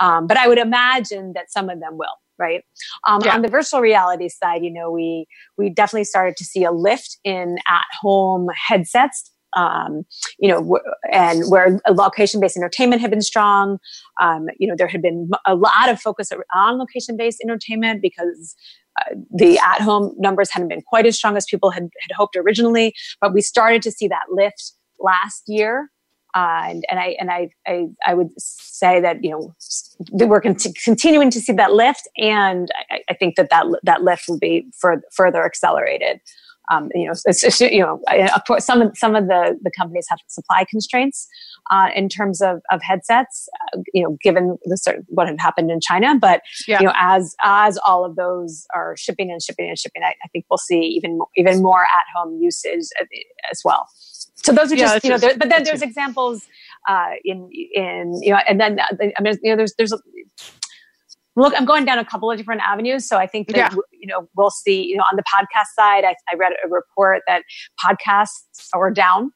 S3: um, but i would imagine that some of them will right um, yeah. on the virtual reality side you know we we definitely started to see a lift in at home headsets um, you know, and where location-based entertainment had been strong. Um, you know, there had been a lot of focus on location-based entertainment because the at-home numbers hadn't been quite as strong as people had, had hoped originally, but we started to see that lift last year. Uh, and, and I and I, I, I would say that you know we're con- continuing to see that lift, and I, I, think that that that lift will be further accelerated um, you know, it's, you know, of course, some of some of the the companies have supply constraints uh, in terms of of headsets. Uh, you know, given the what had happened in China, but yeah. you know, as as all of those are shipping and shipping and shipping, I, I think we'll see even even more at home usage as well. So those are just yeah, you know, there, but then there's examples uh, in in you know, and then uh, I mean, you know, there's there's look, I'm going down a couple of different avenues. So I think that, yeah. you know, we'll see, you know, on the podcast side, I, I read a report that podcasts are down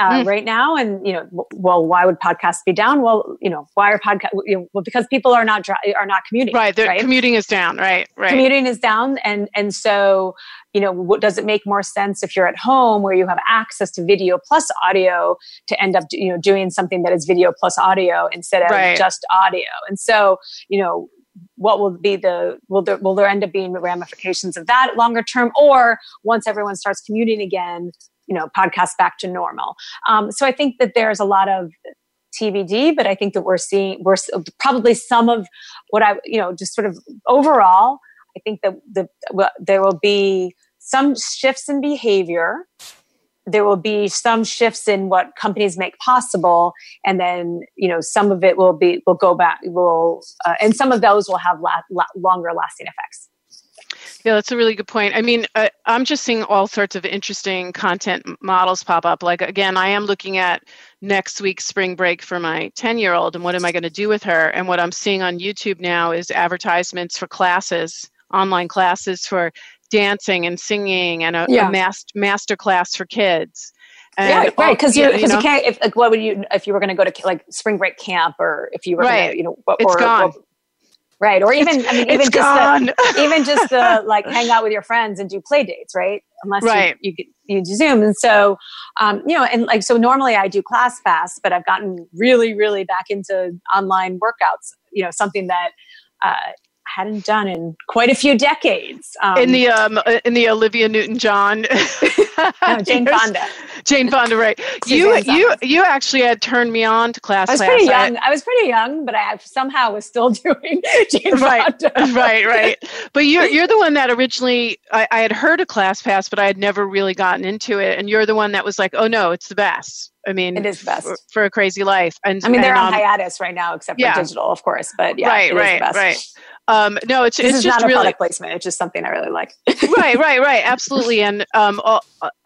S3: uh, mm. right now. And, you know, well, why would podcasts be down? Well, you know, why are podcasts, you know, well, because people are not, dri- are not commuting.
S2: Right. right. Commuting is down. Right. Right.
S3: Commuting is down. And, and so, you know, what, does it make more sense if you're at home where you have access to video plus audio to end up, you know, doing something that is video plus audio instead of right. just audio? And so, you know, what will be the will there will there end up being ramifications of that longer term? Or once everyone starts commuting again you know podcasts back to normal. Um, so i think that there's a lot of tbd but i think that we're seeing we're probably some of what i you know just sort of overall i think that the well, there will be some shifts in behavior there will be some shifts in what companies make possible and then you know some of it will be will go back will uh, and some of those will have la- la- longer lasting effects.
S2: Yeah that's a really good point. I mean uh, i'm just seeing all sorts of interesting content models pop up. Like again i am looking at next week's spring break for my 10 year old and what am i going to do with her? And what i'm seeing on youtube now is advertisements for classes online classes for dancing and singing and a, yeah. a mas- master class for kids.
S3: And yeah, right. Because you, you, know, you can't. If like, what would you if you were going to go to like spring break camp or if you were right. Gonna, you know, or,
S2: it's gone. Or,
S3: right or even
S2: it's,
S3: i mean even just the, even just the like hang out with your friends and do play dates right unless right. you, you you do zoom and so um, you know and like so normally i do ClassPass but i've gotten really really back into online workouts you know something that uh, hadn't done in quite a few decades.
S2: Um, in the um, uh, in the Olivia Newton John,
S3: no, Jane Fonda.
S2: Jane Fonda, right? you you you actually had turned me on to class.
S3: I was
S2: class.
S3: pretty young. I, I, was pretty young, but I somehow was still doing Jane
S2: right,
S3: Fonda.
S2: right, right. But you're you're the one that originally I, I had heard of Class Pass, but I had never really gotten into it, and you're the one that was like, "Oh no, it's the best." I mean,
S3: it is the best
S2: for, for a crazy life. And
S3: I mean, they're
S2: and,
S3: on um, hiatus right now, except for yeah. digital, of course. But yeah,
S2: right, right, right. Um, no, it's
S3: this
S2: it's just
S3: not a
S2: really
S3: product placement. It's just something I really like.
S2: right, right, right. Absolutely. And um,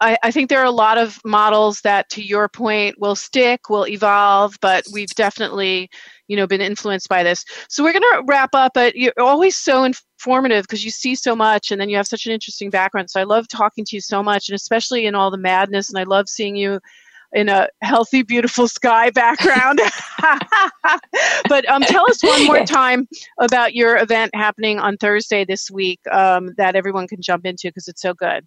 S2: I, I think there are a lot of models that, to your point, will stick, will evolve, but we've definitely, you know, been influenced by this. So we're going to wrap up. But you're always so informative because you see so much, and then you have such an interesting background. So I love talking to you so much, and especially in all the madness. And I love seeing you in a healthy, beautiful sky background. but um, tell us one more time about your event happening on Thursday this week um, that everyone can jump into because it's so good.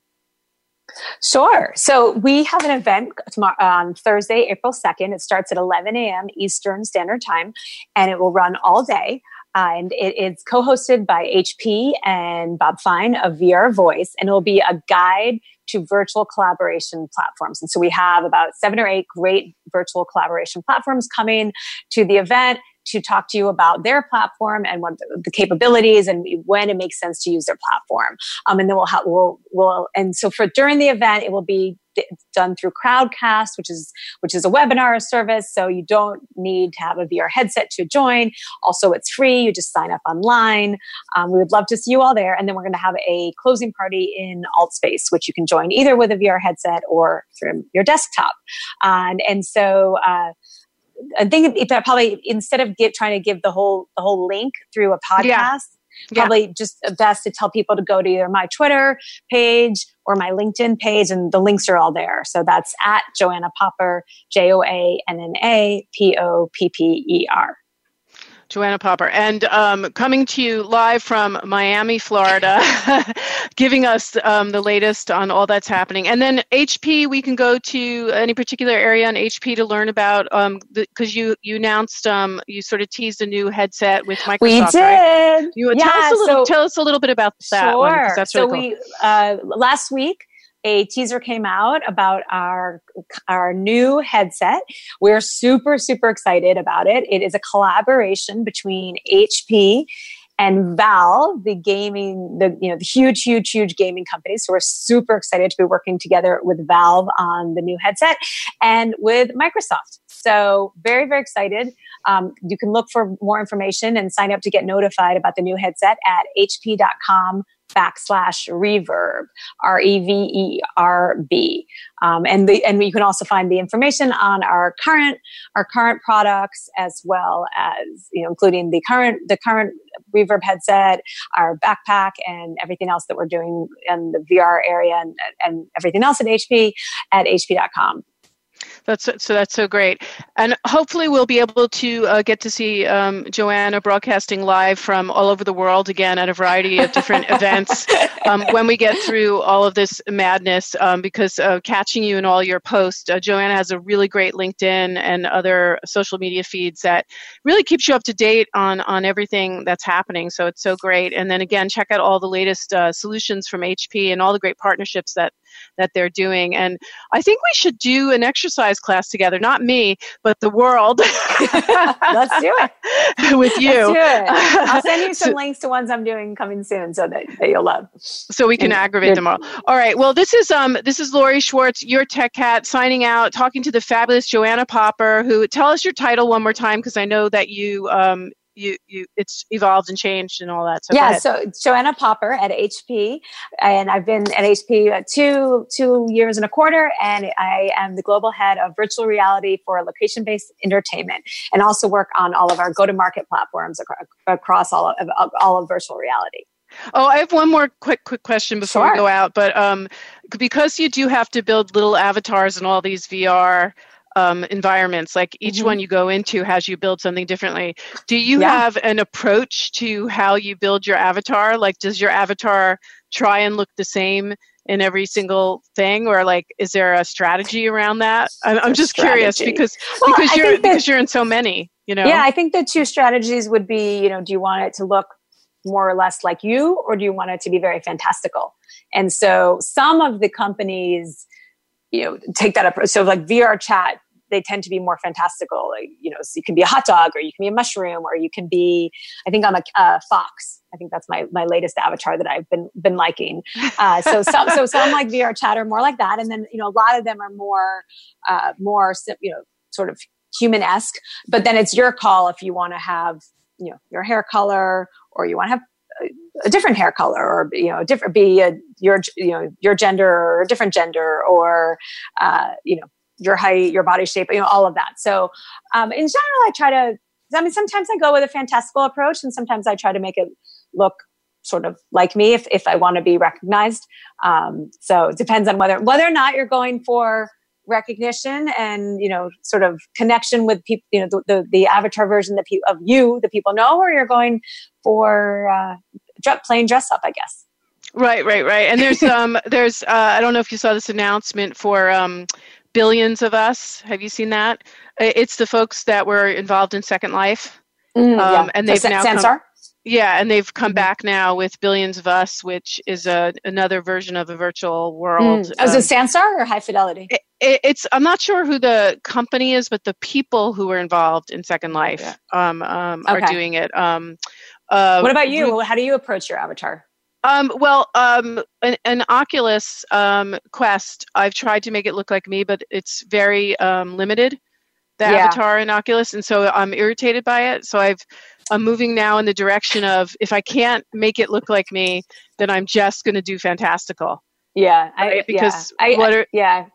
S3: Sure. So we have an event tomorrow, on Thursday, April 2nd. It starts at 11 a.m. Eastern Standard Time and it will run all day. Uh, and it is co-hosted by HP and Bob Fine of VR Voice, and it will be a guide to virtual collaboration platforms. And so we have about seven or eight great virtual collaboration platforms coming to the event to talk to you about their platform and what the, capabilities and when it makes sense to use their platform. Um, and then we'll have, we'll, we'll, and so for during the event, it will be done through Crowdcast, which is which is a webinar service. So you don't need to have a VR headset to join. Also, it's free. You just sign up online. Um, we would love to see you all there. And then we're going to have a closing party in AltSpace, which you can join either with a VR headset or through your desktop. and and so. Uh, I think if I probably instead of get trying to give the whole the whole link through a podcast, yeah. probably yeah. just best to tell people to go to either my Twitter page or my LinkedIn page, and the links are all there. So that's at Joanna Popper, J O A N N A P O P P E R.
S2: Joanna Popper, and um, coming to you live from Miami, Florida, giving us um, the latest on all that's happening. And then HP, we can go to any particular area on HP to learn about because um, you you announced um, you sort of teased a new headset with Microsoft.
S3: We did.
S2: Right? You yeah, tell us a little. So, tell us a little bit about that
S3: sure.
S2: one. That's really
S3: so
S2: cool.
S3: we uh, last week a teaser came out about our our new headset. We're super super excited about it. It is a collaboration between HP and Valve, the gaming, the you know the huge, huge, huge gaming company. So we're super excited to be working together with Valve on the new headset and with Microsoft. So very, very excited. Um, you can look for more information and sign up to get notified about the new headset at hp.com backslash reverb, R E V E R B. Um, and the, and you can also find the information on our current, our current products as well as, you know, including the current, the current reverb headset, our backpack and everything else that we're doing in the VR area and, and everything else at HP at hp.com.
S2: That's so that's so great, and hopefully we'll be able to uh, get to see um, Joanna broadcasting live from all over the world again at a variety of different events um, when we get through all of this madness. Um, because uh, catching you in all your posts, uh, Joanna has a really great LinkedIn and other social media feeds that really keeps you up to date on on everything that's happening. So it's so great. And then again, check out all the latest uh, solutions from HP and all the great partnerships that that they're doing. And I think we should do an exercise class together. Not me, but the world.
S3: Let's do
S2: it with you.
S3: Let's do it. I'll send you some links to ones I'm doing coming soon, so that, that you'll love.
S2: So we can and, aggravate them all. All right. Well, this is um this is Lori Schwartz, your tech cat, signing out, talking to the fabulous Joanna Popper. Who tell us your title one more time because I know that you um you you it's evolved and changed and all that. So
S3: yeah, so Joanna Popper at HP, and I've been at HP two two years and a quarter, and I am the global head of virtual reality for location based entertainment, and also work on all of our go to market platforms across, across all of all of virtual reality.
S2: Oh, I have one more quick quick question before sure. we go out, but um, because you do have to build little avatars and all these VR um, environments like each mm-hmm. one you go into has you build something differently do you yeah. have an approach to how you build your avatar like does your avatar try and look the same in every single thing or like is there a strategy around that i'm, I'm just strategy. curious because well, because you're that, because you're in so many you know
S3: yeah i think the two strategies would be you know do you want it to look more or less like you, or do you want it to be very fantastical? And so some of the companies, you know, take that approach. So like VR chat, they tend to be more fantastical. Like, you know, so you can be a hot dog, or you can be a mushroom, or you can be. I think I'm a uh, fox. I think that's my my latest avatar that I've been been liking. Uh, so some so some like VR chat are more like that, and then you know a lot of them are more uh, more you know sort of human esque. But then it's your call if you want to have you know your hair color or you want to have a different hair color or you know different be a, your you know your gender or a different gender or uh, you know your height your body shape you know all of that. So um, in general i try to i mean sometimes i go with a fantastical approach and sometimes i try to make it look sort of like me if, if i want to be recognized. Um, so it depends on whether whether or not you're going for recognition and you know sort of connection with people you know the, the, the avatar version that pe- of you the people know or you're going for uh, plain dress up i guess.
S2: Right right right. And there's um there's uh, i don't know if you saw this announcement for um billions of us have you seen that it's the folks that were involved in second life
S3: mm, um, and they've so, now Sansar? Come,
S2: yeah, and they've come mm-hmm. back now with Billions of Us, which is a another version of a virtual world. Mm.
S3: Oh, is it um, Sansar or High Fidelity?
S2: It, it, it's I'm not sure who the company is, but the people who were involved in Second Life yeah. um, um, okay. are doing it. Um,
S3: uh, what about you? How do you approach your avatar?
S2: Um, well, um, an, an Oculus um, Quest, I've tried to make it look like me, but it's very um, limited, the yeah. avatar in Oculus, and so I'm irritated by it. So I've I'm moving now in the direction of if I can't make it look like me, then I'm just going to do fantastical.
S3: Yeah,
S2: right? I, because yeah. what are
S3: yeah,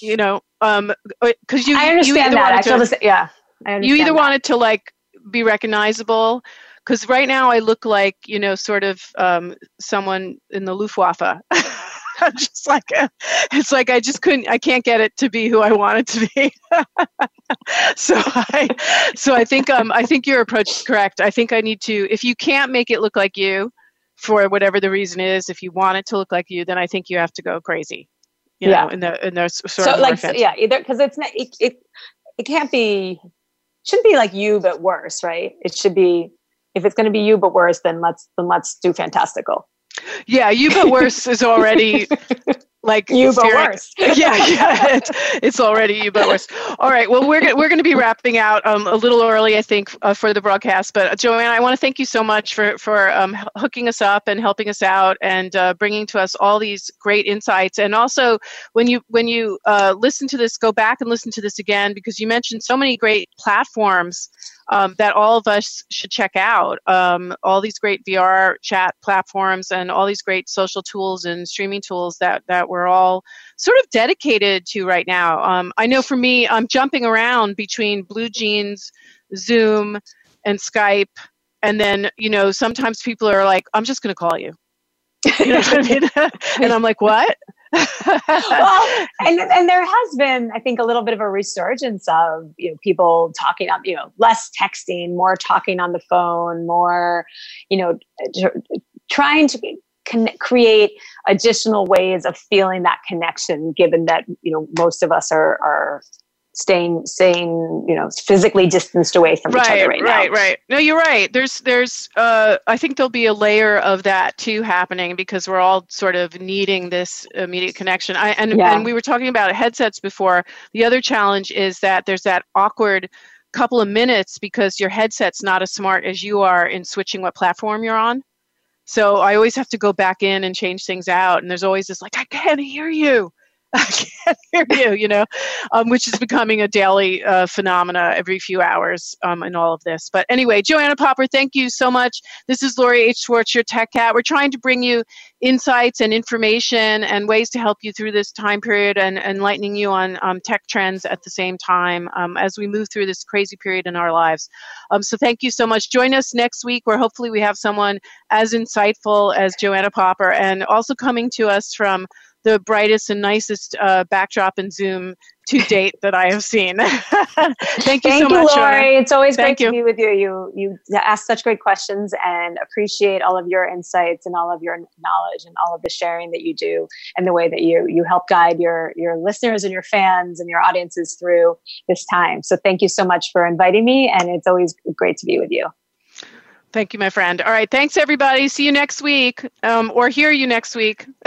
S2: you know, um, because you
S3: I understand
S2: you
S3: that. I feel to, yeah,
S2: I you either that. wanted to like be recognizable because right now I look like you know sort of um, someone in the Luftwaffe. just like a, it's like I just couldn't I can't get it to be who I want it to be. so I so I think um I think your approach is correct. I think I need to if you can't make it look like you for whatever the reason is, if you want it to look like you, then I think you have to go crazy. You yeah. know, in the in the sort
S3: so
S2: of
S3: like so, yeah, either because it's not it, it it can't be shouldn't be like you but worse, right? It should be if it's going to be you but worse, then let's then let's do fantastical.
S2: Yeah, you but worse is already like
S3: you but worse.
S2: yeah, yeah, it's, it's, already you but worse. All right, well we're we're going to be wrapping out um, a little early, I think, uh, for the broadcast. But uh, Joanna, I want to thank you so much for for um, hooking us up and helping us out and uh, bringing to us all these great insights. And also, when you when you uh, listen to this, go back and listen to this again because you mentioned so many great platforms um, that all of us should check out. Um, all these great VR chat platforms and all these great social tools and streaming tools that, that we're all sort of dedicated to right now. Um, I know for me, I'm jumping around between BlueJeans, Zoom, and Skype. And then, you know, sometimes people are like, I'm just going to call you. You know what I mean? and I'm like, what?
S3: Well, and and there has been, I think, a little bit of a resurgence of you know people talking on you know less texting, more talking on the phone, more you know trying to con- create additional ways of feeling that connection. Given that you know most of us are are staying staying you know physically distanced away from
S2: right,
S3: each other right,
S2: right now. right. No you're right. There's there's uh i think there'll be a layer of that too happening because we're all sort of needing this immediate connection. I and, yeah. and we were talking about headsets before. The other challenge is that there's that awkward couple of minutes because your headset's not as smart as you are in switching what platform you're on. So i always have to go back in and change things out and there's always this like i can't hear you I can't hear you, you know, um, which is becoming a daily uh, phenomena every few hours um, in all of this. But anyway, Joanna Popper, thank you so much. This is Lori H. Schwartz, your Tech Cat. We're trying to bring you insights and information and ways to help you through this time period and enlightening you on um, tech trends at the same time um, as we move through this crazy period in our lives. Um, so thank you so much. Join us next week where hopefully we have someone as insightful as Joanna Popper and also coming to us from the brightest and nicest uh, backdrop in Zoom to date that I have seen. Thank you
S3: Thank
S2: so
S3: you,
S2: much,
S3: Lori. It's always
S2: Thank
S3: great
S2: you.
S3: to be with you. You you ask such great questions and appreciate all of your insights and all of your knowledge and all of the sharing that you do and the way that you you help guide your your listeners and your fans and your audiences through this time. So thank you so much for inviting me and it's always great to be with you.
S2: Thank you, my friend. All right. Thanks, everybody. See you next week um, or hear you next week.